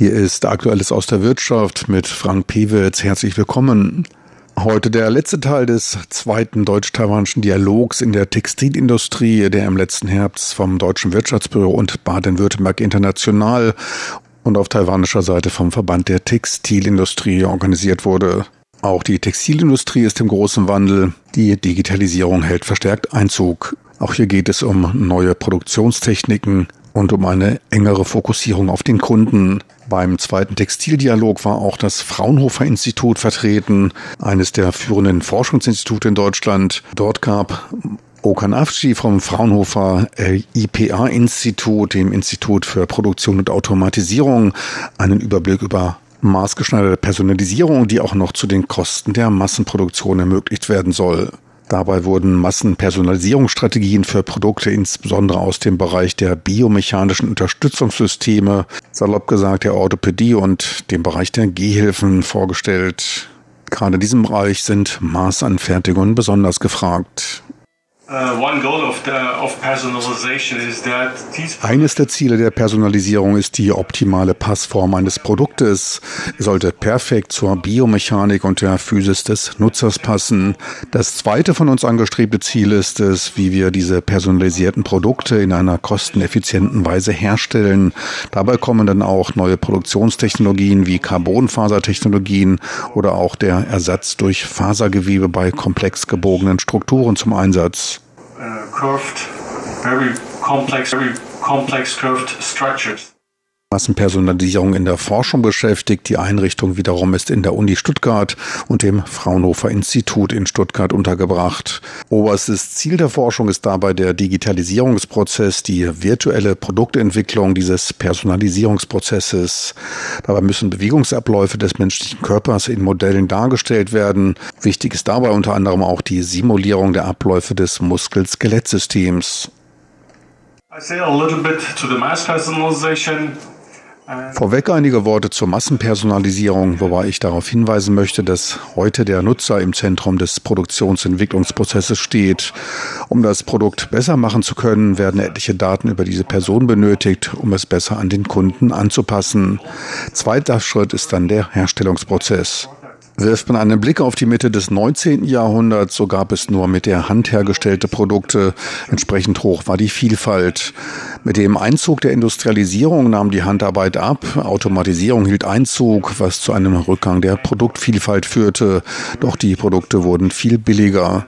Hier ist Aktuelles aus der Wirtschaft mit Frank Pewitz. Herzlich willkommen. Heute der letzte Teil des zweiten deutsch-taiwanischen Dialogs in der Textilindustrie, der im letzten Herbst vom Deutschen Wirtschaftsbüro und Baden-Württemberg International und auf taiwanischer Seite vom Verband der Textilindustrie organisiert wurde. Auch die Textilindustrie ist im großen Wandel. Die Digitalisierung hält verstärkt Einzug. Auch hier geht es um neue Produktionstechniken und um eine engere Fokussierung auf den Kunden. Beim zweiten Textildialog war auch das Fraunhofer Institut vertreten, eines der führenden Forschungsinstitute in Deutschland. Dort gab Okan Afci vom Fraunhofer IPA-Institut, dem Institut für Produktion und Automatisierung, einen Überblick über maßgeschneiderte Personalisierung, die auch noch zu den Kosten der Massenproduktion ermöglicht werden soll. Dabei wurden Massenpersonalisierungsstrategien für Produkte, insbesondere aus dem Bereich der biomechanischen Unterstützungssysteme, salopp gesagt der Orthopädie und dem Bereich der Gehhilfen vorgestellt. Gerade in diesem Bereich sind Maßanfertigungen besonders gefragt. Uh, Eines der Ziele der Personalisierung ist die optimale Passform eines Produktes. Es sollte perfekt zur Biomechanik und der Physis des Nutzers passen. Das zweite von uns angestrebte Ziel ist es, wie wir diese personalisierten Produkte in einer kosteneffizienten Weise herstellen. Dabei kommen dann auch neue Produktionstechnologien wie Carbonfasertechnologien oder auch der Ersatz durch Fasergewebe bei komplex gebogenen Strukturen zum Einsatz uh, curved, very complex, very complex curved structures. Massenpersonalisierung in der Forschung beschäftigt. Die Einrichtung wiederum ist in der Uni Stuttgart und dem Fraunhofer Institut in Stuttgart untergebracht. Oberstes Ziel der Forschung ist dabei der Digitalisierungsprozess, die virtuelle Produktentwicklung dieses Personalisierungsprozesses. Dabei müssen Bewegungsabläufe des menschlichen Körpers in Modellen dargestellt werden. Wichtig ist dabei unter anderem auch die Simulierung der Abläufe des Muskel-Skelettsystems. I say a little bit to the mass personalization. Vorweg einige Worte zur Massenpersonalisierung, wobei ich darauf hinweisen möchte, dass heute der Nutzer im Zentrum des Produktionsentwicklungsprozesses steht. Um das Produkt besser machen zu können, werden etliche Daten über diese Person benötigt, um es besser an den Kunden anzupassen. Zweiter Schritt ist dann der Herstellungsprozess. Wirft man einen Blick auf die Mitte des 19. Jahrhunderts, so gab es nur mit der Hand hergestellte Produkte. Entsprechend hoch war die Vielfalt. Mit dem Einzug der Industrialisierung nahm die Handarbeit ab, Automatisierung hielt Einzug, was zu einem Rückgang der Produktvielfalt führte. Doch die Produkte wurden viel billiger.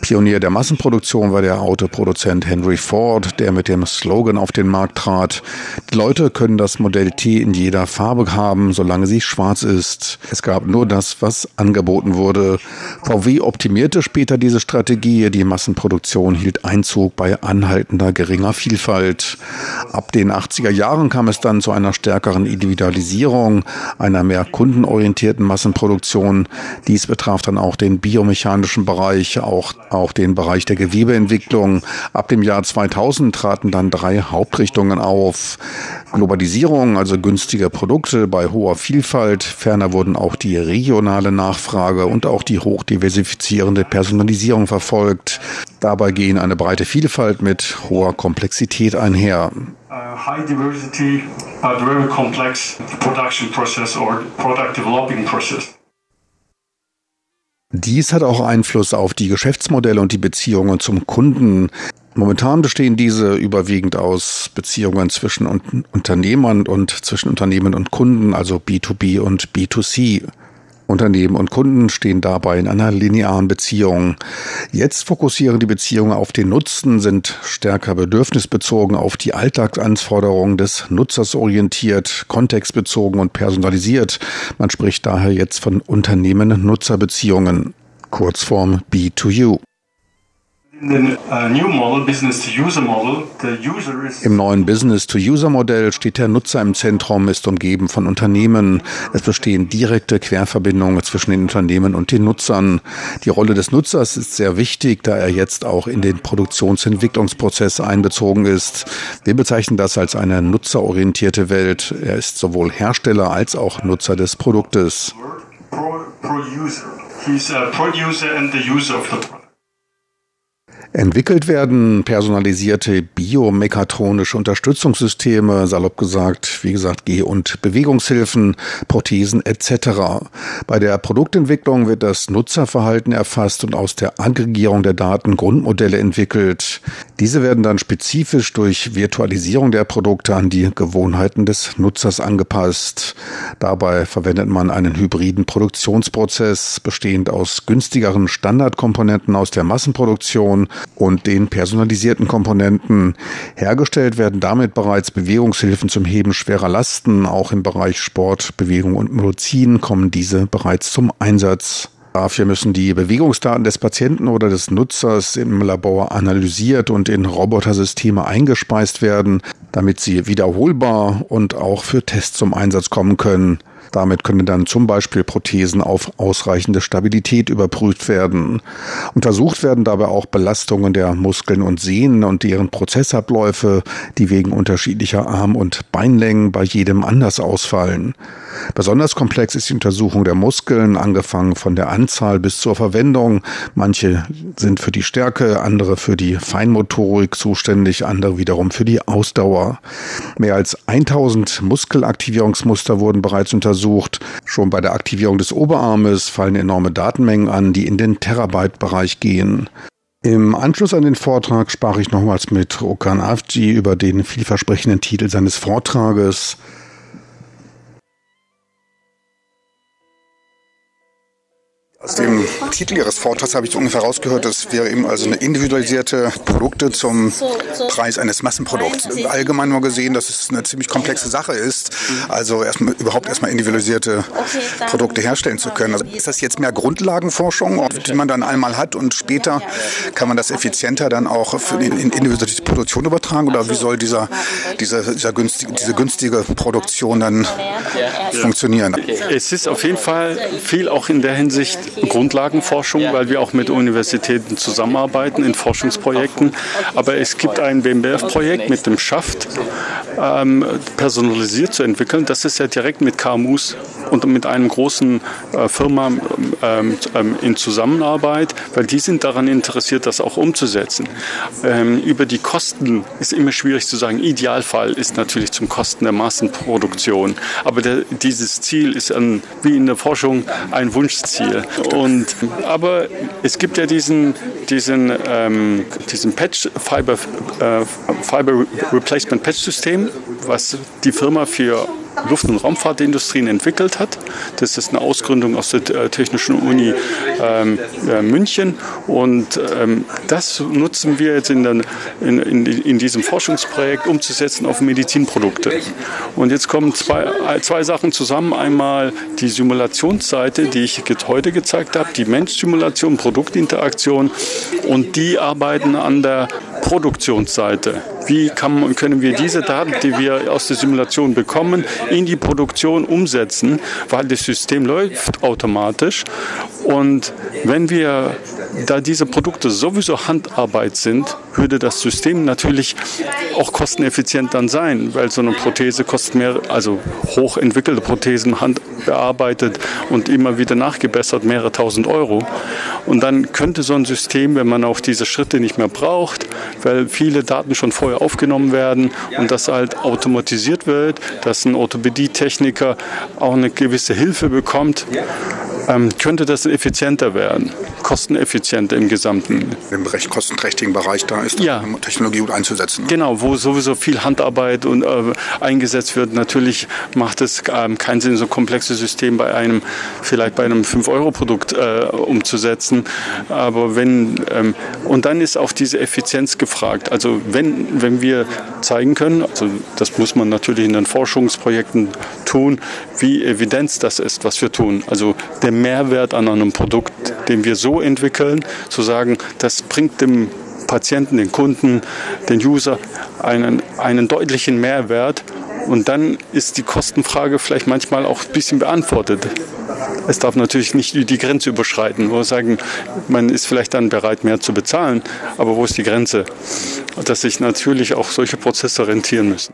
Pionier der Massenproduktion war der Autoproduzent Henry Ford, der mit dem Slogan auf den Markt trat. Die Leute können das Modell T in jeder Farbe haben, solange sie schwarz ist. Es gab nur das, was angeboten wurde. VW optimierte später diese Strategie. Die Massenproduktion hielt Einzug bei anhaltender geringer Vielfalt. Ab den 80er Jahren kam es dann zu einer stärkeren Individualisierung, einer mehr kundenorientierten Massenproduktion. Dies betraf dann auch den biomechanischen Bereich, auch, auch den Bereich der Gewebeentwicklung. Ab dem Jahr 2000 traten dann drei Hauptrichtungen auf. Globalisierung, also günstige Produkte bei hoher Vielfalt. Ferner wurden auch die regionale Nachfrage und auch die hochdiversifizierende Personalisierung verfolgt. Dabei gehen eine breite Vielfalt mit hoher Komplexität einher. high diversity, but very complex production process or product developing process. Dies hat auch Einfluss auf die Geschäftsmodelle und die Beziehungen zum Kunden. Momentan bestehen diese überwiegend aus Beziehungen zwischen Unternehmern und zwischen Unternehmen und Kunden, also B2B und B2C. Unternehmen und Kunden stehen dabei in einer linearen Beziehung. Jetzt fokussieren die Beziehungen auf den Nutzen, sind stärker bedürfnisbezogen auf die Alltagsanforderungen des Nutzers orientiert, kontextbezogen und personalisiert. Man spricht daher jetzt von Unternehmen-Nutzer-Beziehungen. Kurzform B2U. Im neuen Business-to-User-Modell steht der Nutzer im Zentrum, ist umgeben von Unternehmen. Es bestehen direkte Querverbindungen zwischen den Unternehmen und den Nutzern. Die Rolle des Nutzers ist sehr wichtig, da er jetzt auch in den Produktionsentwicklungsprozess einbezogen ist. Wir bezeichnen das als eine nutzerorientierte Welt. Er ist sowohl Hersteller als auch Nutzer des Produktes. Pro, pro user. He's a producer and the user of the product. Entwickelt werden personalisierte biomechatronische Unterstützungssysteme, salopp gesagt, wie gesagt, Geh- und Bewegungshilfen, Prothesen etc. Bei der Produktentwicklung wird das Nutzerverhalten erfasst und aus der Aggregierung der Daten Grundmodelle entwickelt. Diese werden dann spezifisch durch Virtualisierung der Produkte an die Gewohnheiten des Nutzers angepasst. Dabei verwendet man einen hybriden Produktionsprozess, bestehend aus günstigeren Standardkomponenten aus der Massenproduktion und den personalisierten Komponenten. Hergestellt werden damit bereits Bewegungshilfen zum Heben schwerer Lasten. Auch im Bereich Sport, Bewegung und Medizin kommen diese bereits zum Einsatz. Dafür müssen die Bewegungsdaten des Patienten oder des Nutzers im Labor analysiert und in Robotersysteme eingespeist werden, damit sie wiederholbar und auch für Tests zum Einsatz kommen können. Damit können dann zum Beispiel Prothesen auf ausreichende Stabilität überprüft werden. Untersucht werden dabei auch Belastungen der Muskeln und Sehnen und deren Prozessabläufe, die wegen unterschiedlicher Arm- und Beinlängen bei jedem anders ausfallen. Besonders komplex ist die Untersuchung der Muskeln, angefangen von der Anzahl bis zur Verwendung. Manche sind für die Stärke, andere für die Feinmotorik zuständig, andere wiederum für die Ausdauer. Mehr als 1000 Muskelaktivierungsmuster wurden bereits untersucht untersucht. Schon bei der Aktivierung des Oberarmes fallen enorme Datenmengen an, die in den Terabyte-Bereich gehen. Im Anschluss an den Vortrag sprach ich nochmals mit Okan Avci über den vielversprechenden Titel seines Vortrages Aus dem Titel Ihres Vortrags habe ich so ungefähr rausgehört, das wäre eben also eine individualisierte Produkte zum Preis eines Massenprodukts. Allgemein nur gesehen, dass es eine ziemlich komplexe Sache ist, also erstmal überhaupt erstmal individualisierte Produkte herstellen zu können. Also ist das jetzt mehr Grundlagenforschung, die man dann einmal hat und später kann man das effizienter dann auch für in individuelle Produktion übertragen oder wie soll dieser, dieser, dieser günstige, diese günstige Produktion dann funktionieren? Es ist auf jeden Fall viel auch in der Hinsicht Grundlagenforschung, weil wir auch mit Universitäten zusammenarbeiten in Forschungsprojekten. Aber es gibt ein BMBF-Projekt mit dem Schaft, ähm, personalisiert zu entwickeln. Das ist ja direkt mit KMUs und mit einem großen äh, Firma ähm, ähm, in Zusammenarbeit, weil die sind daran interessiert, das auch umzusetzen. Ähm, über die Kosten ist immer schwierig zu sagen. Idealfall ist natürlich zum Kosten der Massenproduktion. Aber der, dieses Ziel ist an, wie in der Forschung ein Wunschziel. Und, aber es gibt ja diesen, diesen, ähm, diesen Patch Fiber, äh, Fiber Replacement Patch System, was die Firma für Luft- und Raumfahrtindustrien entwickelt hat. Das ist eine Ausgründung aus der äh, Technischen Uni ähm, äh, München und ähm, das nutzen wir jetzt in, den, in, in, in, diesem Forschungsprojekt umzusetzen auf Medizinprodukte. Und jetzt kommen zwei, äh, zwei Sachen zusammen. Einmal die Simulationsseite, die ich heute gezeigt habe, die Mensch-Simulation, Produktinteraktion und die arbeiten an der Produktionsseite. Wie kann, können wir diese Daten, die wir aus der Simulation bekommen, in die Produktion umsetzen, weil das System läuft automatisch. Und wenn wir, da diese Produkte sowieso Handarbeit sind, würde das System natürlich auch kosteneffizient dann sein, weil so eine Prothese kostet mehr, also hochentwickelte Prothesen, handbearbeitet und immer wieder nachgebessert, mehrere tausend Euro. Und dann könnte so ein System, wenn man auch diese Schritte nicht mehr braucht, weil viele Daten schon vorher aufgenommen werden und das halt automatisiert wird, dass ein Orthopädietechniker auch eine gewisse Hilfe bekommt, ähm, könnte das effizienter werden, kosteneffizienter im Gesamten. Im recht kostenträchtigen Bereich da ist ja. Technologie gut einzusetzen. Ne? Genau, wo sowieso viel Handarbeit und, äh, eingesetzt wird. Natürlich macht es ähm, keinen Sinn, so komplexe System bei einem, vielleicht bei einem 5-Euro-Produkt äh, umzusetzen. Aber wenn, ähm, und dann ist auch diese Effizienz gefragt. Also wenn, wenn wir zeigen können, also das muss man natürlich in den Forschungsprojekten tun, wie Evidenz das ist, was wir tun. Also der Mehrwert an einem Produkt, den wir so entwickeln, zu sagen, das bringt dem Patienten, den Kunden, den User einen, einen deutlichen Mehrwert. Und dann ist die Kostenfrage vielleicht manchmal auch ein bisschen beantwortet. Es darf natürlich nicht die Grenze überschreiten, wo wir sagen, man ist vielleicht dann bereit, mehr zu bezahlen, aber wo ist die Grenze? Dass sich natürlich auch solche Prozesse rentieren müssen.